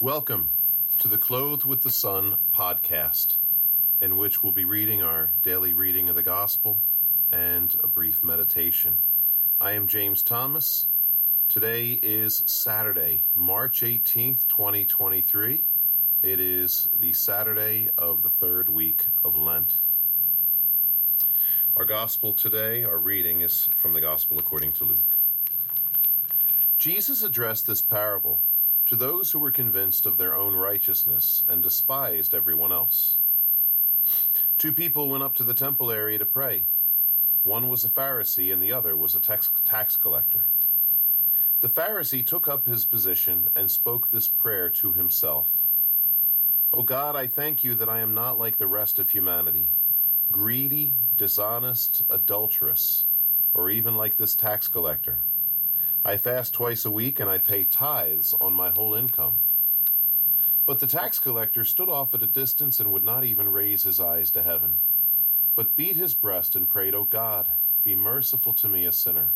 Welcome to the Clothed with the Sun podcast, in which we'll be reading our daily reading of the Gospel and a brief meditation. I am James Thomas. Today is Saturday, March 18th, 2023. It is the Saturday of the third week of Lent. Our Gospel today, our reading is from the Gospel according to Luke. Jesus addressed this parable to those who were convinced of their own righteousness and despised everyone else. Two people went up to the temple area to pray. One was a Pharisee and the other was a tax, tax collector. The Pharisee took up his position and spoke this prayer to himself O God, I thank you that I am not like the rest of humanity, greedy, dishonest, adulterous, or even like this tax collector. I fast twice a week and I pay tithes on my whole income. But the tax collector stood off at a distance and would not even raise his eyes to heaven, but beat his breast and prayed, O God, be merciful to me, a sinner.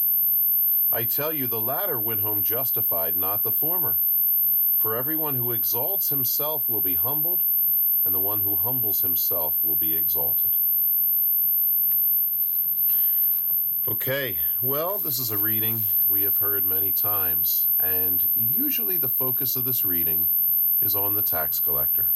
I tell you, the latter went home justified, not the former. For everyone who exalts himself will be humbled, and the one who humbles himself will be exalted. Okay, well, this is a reading we have heard many times, and usually the focus of this reading is on the tax collector.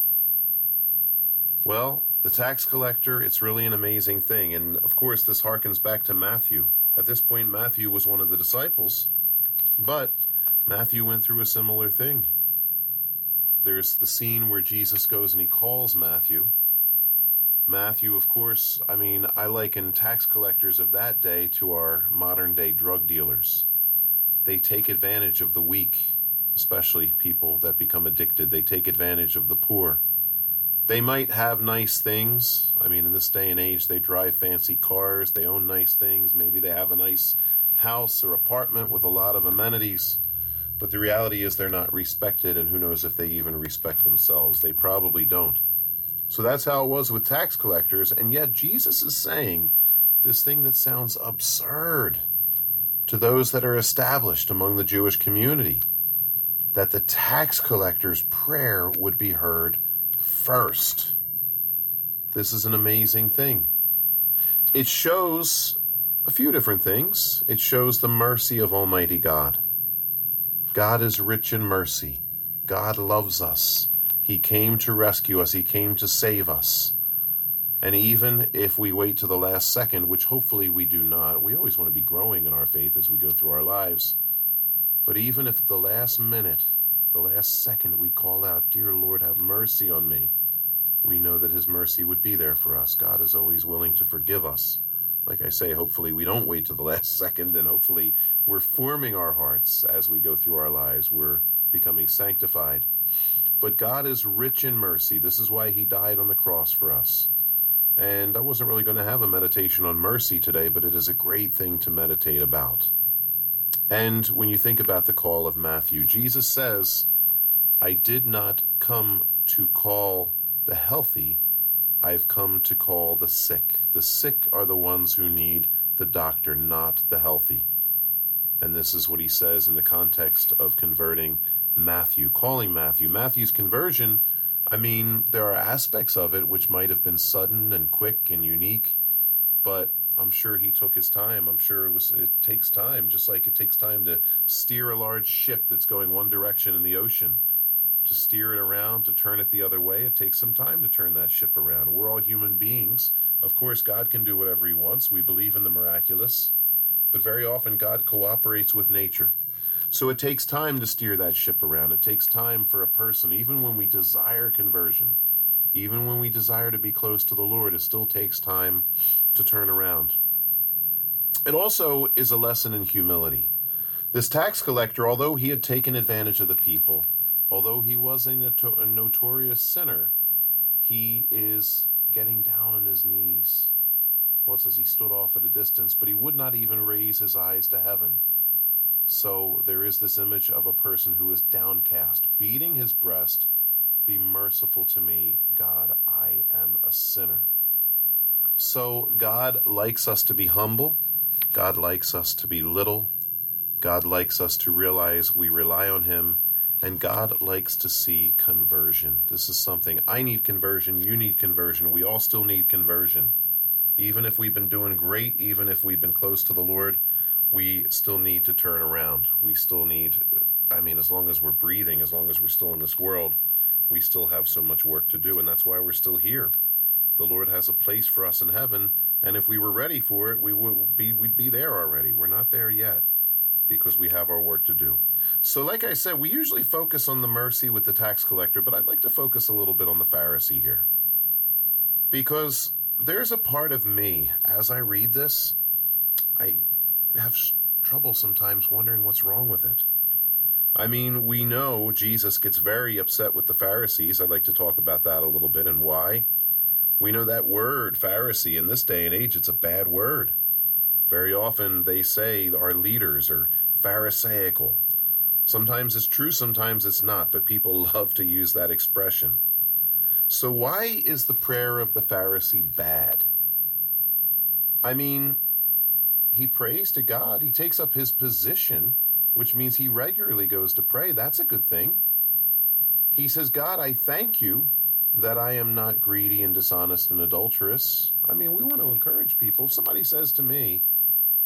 Well, the tax collector, it's really an amazing thing, and of course, this harkens back to Matthew. At this point, Matthew was one of the disciples, but Matthew went through a similar thing. There's the scene where Jesus goes and he calls Matthew, Matthew, of course, I mean, I liken tax collectors of that day to our modern day drug dealers. They take advantage of the weak, especially people that become addicted. They take advantage of the poor. They might have nice things. I mean, in this day and age, they drive fancy cars, they own nice things. Maybe they have a nice house or apartment with a lot of amenities. But the reality is, they're not respected, and who knows if they even respect themselves. They probably don't. So that's how it was with tax collectors. And yet Jesus is saying this thing that sounds absurd to those that are established among the Jewish community that the tax collector's prayer would be heard first. This is an amazing thing. It shows a few different things. It shows the mercy of Almighty God. God is rich in mercy. God loves us. He came to rescue us, He came to save us. And even if we wait to the last second, which hopefully we do not, we always want to be growing in our faith as we go through our lives. But even if at the last minute, the last second, we call out, Dear Lord, have mercy on me, we know that His mercy would be there for us. God is always willing to forgive us. Like I say, hopefully we don't wait to the last second, and hopefully we're forming our hearts as we go through our lives. We're becoming sanctified. But God is rich in mercy. This is why He died on the cross for us. And I wasn't really going to have a meditation on mercy today, but it is a great thing to meditate about. And when you think about the call of Matthew, Jesus says, I did not come to call the healthy, I've come to call the sick. The sick are the ones who need the doctor, not the healthy. And this is what he says in the context of converting Matthew, calling Matthew. Matthew's conversion, I mean, there are aspects of it which might have been sudden and quick and unique, but I'm sure he took his time. I'm sure it was it takes time, just like it takes time to steer a large ship that's going one direction in the ocean. To steer it around, to turn it the other way, it takes some time to turn that ship around. We're all human beings. Of course, God can do whatever he wants. We believe in the miraculous. But very often God cooperates with nature. So it takes time to steer that ship around. It takes time for a person, even when we desire conversion, even when we desire to be close to the Lord, it still takes time to turn around. It also is a lesson in humility. This tax collector, although he had taken advantage of the people, although he was a, noto- a notorious sinner, he is getting down on his knees. Well, it says he stood off at a distance, but he would not even raise his eyes to heaven so there is this image of a person who is downcast, beating his breast. Be merciful to me, God, I am a sinner. So God likes us to be humble. God likes us to be little. God likes us to realize we rely on Him And God likes to see conversion. This is something I need conversion, you need conversion, we all still need conversion. Even if we've been doing great, even if we've been close to the Lord, we still need to turn around. We still need, I mean, as long as we're breathing, as long as we're still in this world, we still have so much work to do, and that's why we're still here. The Lord has a place for us in heaven, and if we were ready for it, we would be we'd be there already. We're not there yet because we have our work to do. So, like I said, we usually focus on the mercy with the tax collector, but I'd like to focus a little bit on the Pharisee here. Because there's a part of me, as I read this, I have trouble sometimes wondering what's wrong with it. I mean, we know Jesus gets very upset with the Pharisees. I'd like to talk about that a little bit and why. We know that word, Pharisee, in this day and age, it's a bad word. Very often they say our leaders are Pharisaical. Sometimes it's true, sometimes it's not, but people love to use that expression. So, why is the prayer of the Pharisee bad? I mean, he prays to God, he takes up his position, which means he regularly goes to pray. That's a good thing. He says, God, I thank you that I am not greedy and dishonest and adulterous. I mean, we want to encourage people. If somebody says to me,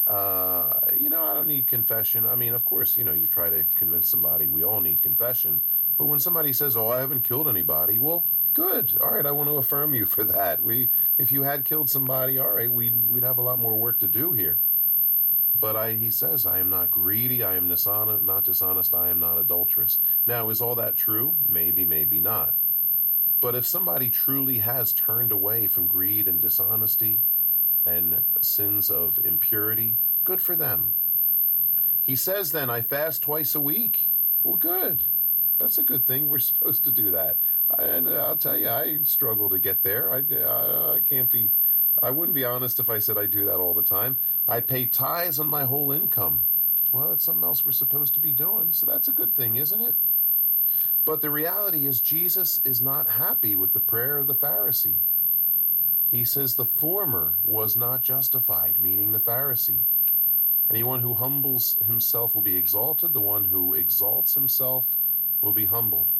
uh, you know, I don't need confession. I mean, of course, you know, you try to convince somebody we all need confession. But when somebody says, "Oh, I haven't killed anybody," well, good. All right, I want to affirm you for that. We, if you had killed somebody, all right, we'd we'd have a lot more work to do here. But I, he says, I am not greedy. I am dishonest, not dishonest. I am not adulterous. Now, is all that true? Maybe, maybe not. But if somebody truly has turned away from greed and dishonesty, and sins of impurity, good for them. He says then, I fast twice a week. Well, good. That's a good thing. We're supposed to do that. And I'll tell you, I struggle to get there. I, I, I can't be, I wouldn't be honest if I said I do that all the time. I pay tithes on my whole income. Well, that's something else we're supposed to be doing. So that's a good thing, isn't it? But the reality is, Jesus is not happy with the prayer of the Pharisee. He says the former was not justified, meaning the Pharisee. Anyone who humbles himself will be exalted, the one who exalts himself will be humbled.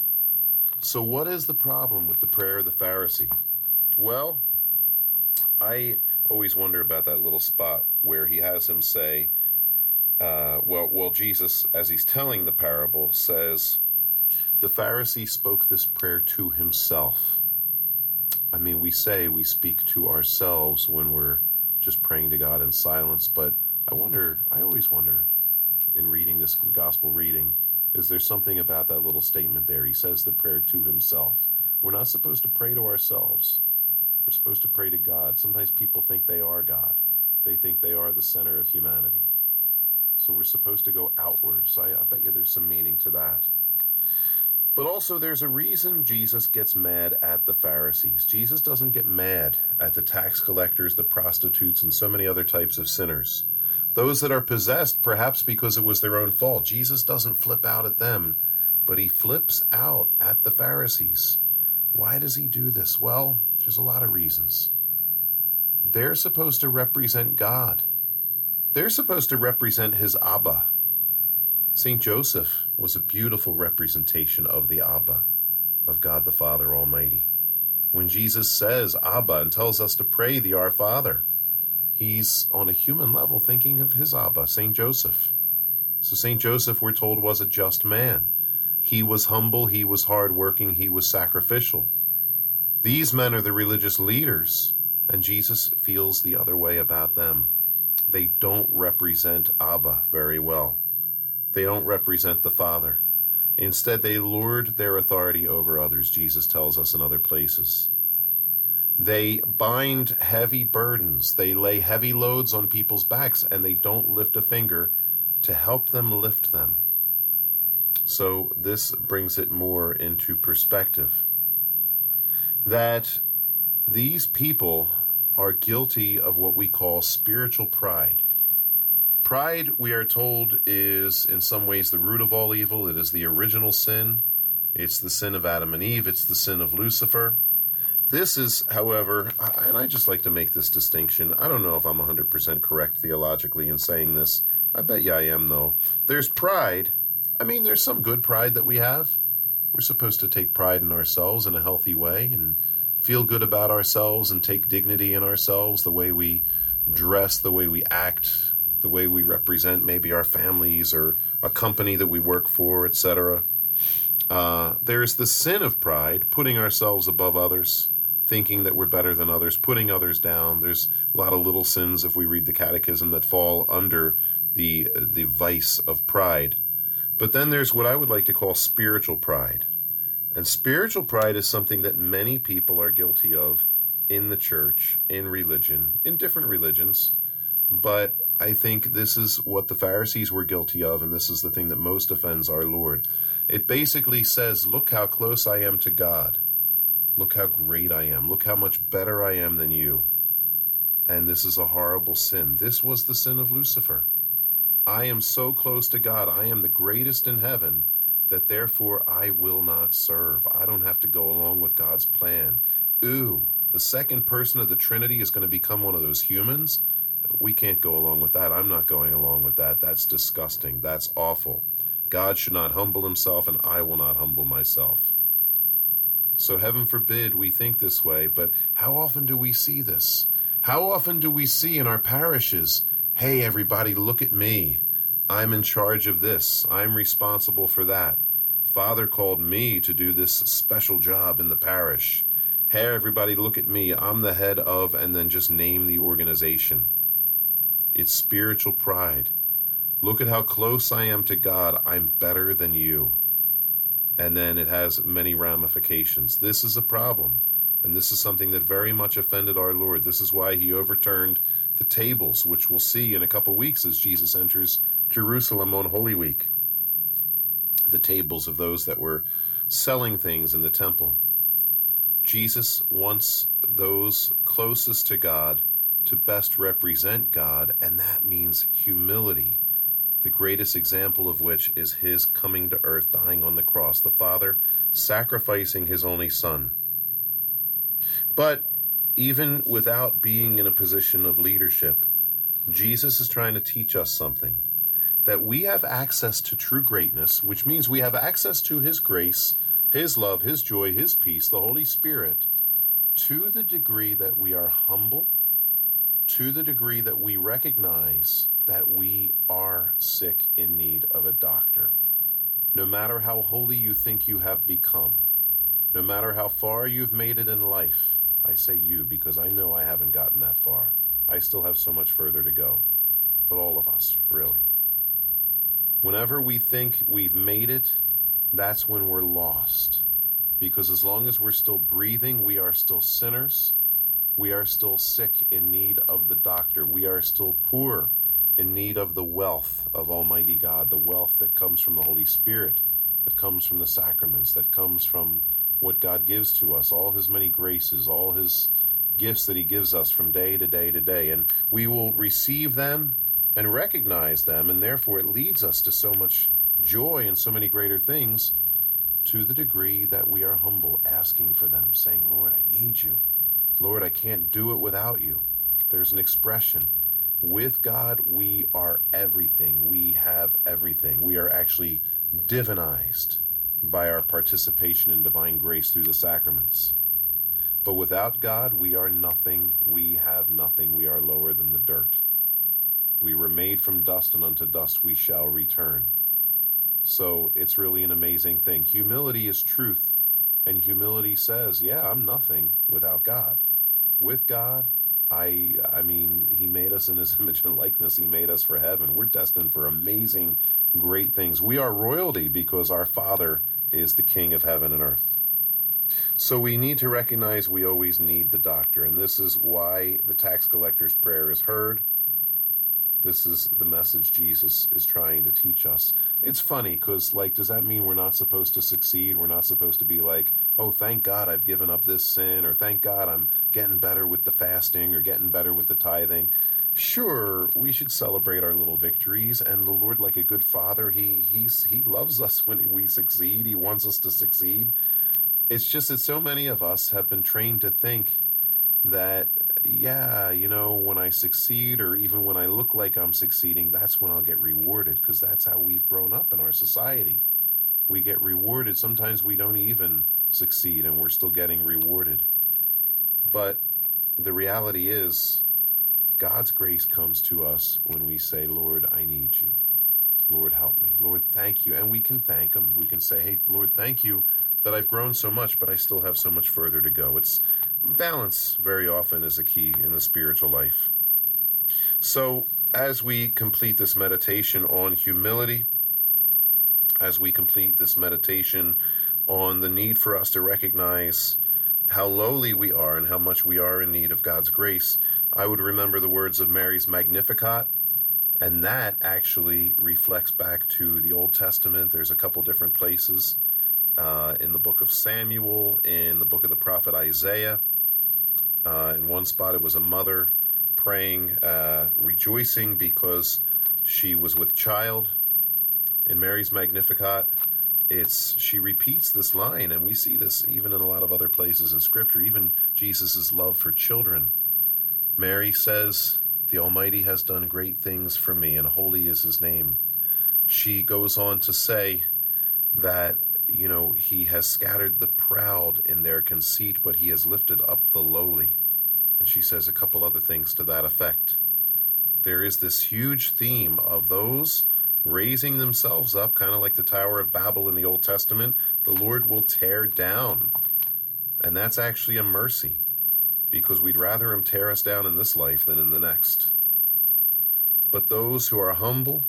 So, what is the problem with the prayer of the Pharisee? Well, I always wonder about that little spot where he has him say, uh, well, well, Jesus, as he's telling the parable, says, the Pharisee spoke this prayer to himself. I mean, we say we speak to ourselves when we're just praying to God in silence, but I wonder, I always wondered in reading this gospel reading, is there something about that little statement there? He says the prayer to himself. We're not supposed to pray to ourselves. We're supposed to pray to God. Sometimes people think they are God. They think they are the center of humanity. So we're supposed to go outward. So I, I bet you there's some meaning to that. But also, there's a reason Jesus gets mad at the Pharisees. Jesus doesn't get mad at the tax collectors, the prostitutes, and so many other types of sinners. Those that are possessed, perhaps because it was their own fault. Jesus doesn't flip out at them, but he flips out at the Pharisees. Why does he do this? Well, there's a lot of reasons. They're supposed to represent God, they're supposed to represent his Abba. St. Joseph was a beautiful representation of the Abba, of God the Father Almighty. When Jesus says Abba and tells us to pray the Our Father, he's on a human level thinking of his Abba, St. Joseph. So, St. Joseph, we're told, was a just man. He was humble, he was hardworking, he was sacrificial. These men are the religious leaders, and Jesus feels the other way about them. They don't represent Abba very well. They don't represent the Father. Instead, they lord their authority over others, Jesus tells us in other places. They bind heavy burdens, they lay heavy loads on people's backs, and they don't lift a finger to help them lift them. So, this brings it more into perspective that these people are guilty of what we call spiritual pride. Pride, we are told, is in some ways the root of all evil. It is the original sin. It's the sin of Adam and Eve. It's the sin of Lucifer. This is, however, and I just like to make this distinction. I don't know if I'm 100% correct theologically in saying this. I bet you I am, though. There's pride. I mean, there's some good pride that we have. We're supposed to take pride in ourselves in a healthy way and feel good about ourselves and take dignity in ourselves, the way we dress, the way we act, the way we represent maybe our families or a company that we work for, etc. Uh, there's the sin of pride, putting ourselves above others, thinking that we're better than others, putting others down. There's a lot of little sins, if we read the Catechism, that fall under the the vice of pride. But then there's what I would like to call spiritual pride. And spiritual pride is something that many people are guilty of in the church, in religion, in different religions. But I think this is what the Pharisees were guilty of, and this is the thing that most offends our Lord. It basically says, Look how close I am to God. Look how great I am. Look how much better I am than you. And this is a horrible sin. This was the sin of Lucifer. I am so close to God. I am the greatest in heaven that therefore I will not serve. I don't have to go along with God's plan. Ooh, the second person of the Trinity is going to become one of those humans. We can't go along with that. I'm not going along with that. That's disgusting. That's awful. God should not humble himself, and I will not humble myself. So, heaven forbid we think this way, but how often do we see this? How often do we see in our parishes, hey, everybody, look at me. I'm in charge of this. I'm responsible for that. Father called me to do this special job in the parish. Hey, everybody, look at me. I'm the head of, and then just name the organization. It's spiritual pride. Look at how close I am to God. I'm better than you. And then it has many ramifications. This is a problem. And this is something that very much offended our Lord. This is why he overturned the tables, which we'll see in a couple weeks as Jesus enters Jerusalem on Holy Week. The tables of those that were selling things in the temple. Jesus wants those closest to God to best represent God, and that means humility. The greatest example of which is his coming to earth, dying on the cross, the Father sacrificing his only Son. But even without being in a position of leadership, Jesus is trying to teach us something that we have access to true greatness, which means we have access to His grace, His love, His joy, His peace, the Holy Spirit, to the degree that we are humble, to the degree that we recognize that we are sick in need of a doctor. No matter how holy you think you have become, no matter how far you've made it in life, I say you because I know I haven't gotten that far. I still have so much further to go. But all of us, really. Whenever we think we've made it, that's when we're lost. Because as long as we're still breathing, we are still sinners. We are still sick in need of the doctor. We are still poor in need of the wealth of Almighty God, the wealth that comes from the Holy Spirit, that comes from the sacraments, that comes from what God gives to us, all His many graces, all His gifts that He gives us from day to day to day. And we will receive them and recognize them, and therefore it leads us to so much joy and so many greater things to the degree that we are humble, asking for them, saying, Lord, I need you. Lord, I can't do it without you. There's an expression. With God, we are everything. We have everything. We are actually divinized by our participation in divine grace through the sacraments. But without God, we are nothing. We have nothing. We are lower than the dirt. We were made from dust, and unto dust we shall return. So it's really an amazing thing. Humility is truth, and humility says, "Yeah, I'm nothing without God. With God, I I mean, He made us in His image and likeness. He made us for heaven. We're destined for amazing, great things. We are royalty because our Father is the King of heaven and earth." So we need to recognize we always need the doctor, and this is why the tax collector's prayer is heard this is the message Jesus is trying to teach us. It's funny because, like, does that mean we're not supposed to succeed? We're not supposed to be like, oh, thank God I've given up this sin, or thank God I'm getting better with the fasting, or getting better with the tithing. Sure, we should celebrate our little victories, and the Lord, like a good father, he he's he loves us when we succeed. He wants us to succeed. It's just that so many of us have been trained to think that, yeah, you know, when I succeed or even when I look like I'm succeeding, that's when I'll get rewarded because that's how we've grown up in our society. We get rewarded. Sometimes we don't even succeed and we're still getting rewarded. But the reality is, God's grace comes to us when we say, Lord, I need you. Lord, help me. Lord, thank you. And we can thank Him. We can say, Hey, Lord, thank you that I've grown so much, but I still have so much further to go. It's balance very often is a key in the spiritual life. So, as we complete this meditation on humility, as we complete this meditation on the need for us to recognize how lowly we are and how much we are in need of God's grace, I would remember the words of Mary's Magnificat. And that actually reflects back to the Old Testament. There's a couple different places uh, in the book of Samuel, in the book of the prophet Isaiah. Uh, in one spot, it was a mother praying, uh, rejoicing because she was with child. In Mary's Magnificat, it's she repeats this line, and we see this even in a lot of other places in Scripture. Even Jesus' love for children. Mary says, "The Almighty has done great things for me, and holy is His name." She goes on to say that you know, he has scattered the proud in their conceit, but he has lifted up the lowly. And she says a couple other things to that effect. There is this huge theme of those raising themselves up, kind of like the Tower of Babel in the Old Testament. The Lord will tear down. And that's actually a mercy, because we'd rather him tear us down in this life than in the next. But those who are humble,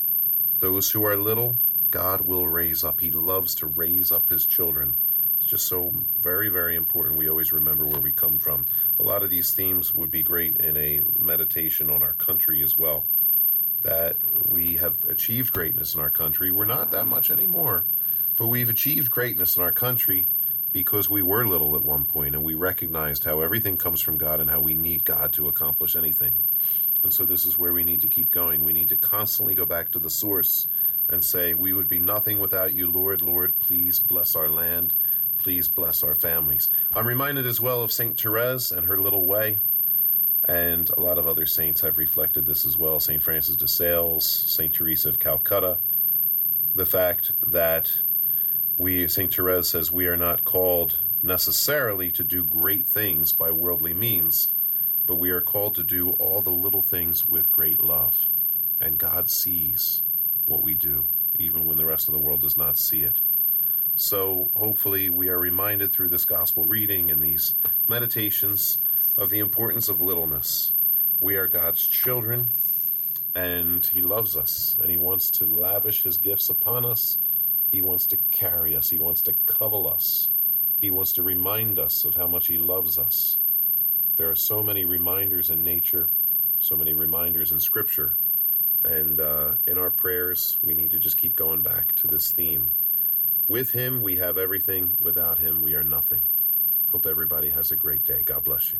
those who are little, God will raise up. He loves to raise up his children. It's just so very, very important we always remember where we come from. A lot of these themes would be great in a meditation on our country as well. That we have achieved greatness in our country. We're not that much anymore, but we've achieved greatness in our country because we were little at one point and we recognized how everything comes from God and how we need God to accomplish anything. And so this is where we need to keep going. We need to constantly go back to the source and say, We would be nothing without you, Lord. Lord, please bless our land. Please bless our families. I'm reminded as well of St. Therese and her little way. And a lot of other saints have reflected this as well. St. Francis de Sales, St. Teresa of Calcutta. The fact that we, St. Therese says, we are not called necessarily to do great things by worldly means, but we are called to do all the little things with great love. And God sees what we do, even when the rest of the world does not see it. So, hopefully, we are reminded through this gospel reading and these meditations of the importance of littleness. We are God's children, and He loves us, and He wants to lavish His gifts upon us. He wants to carry us, He wants to cuddle us, He wants to remind us of how much He loves us. There are so many reminders in nature, so many reminders in Scripture and uh, in our prayers, we need to just keep going back to this theme. With Him, we have everything. Without Him, we are nothing. Hope everybody has a great day. God bless you.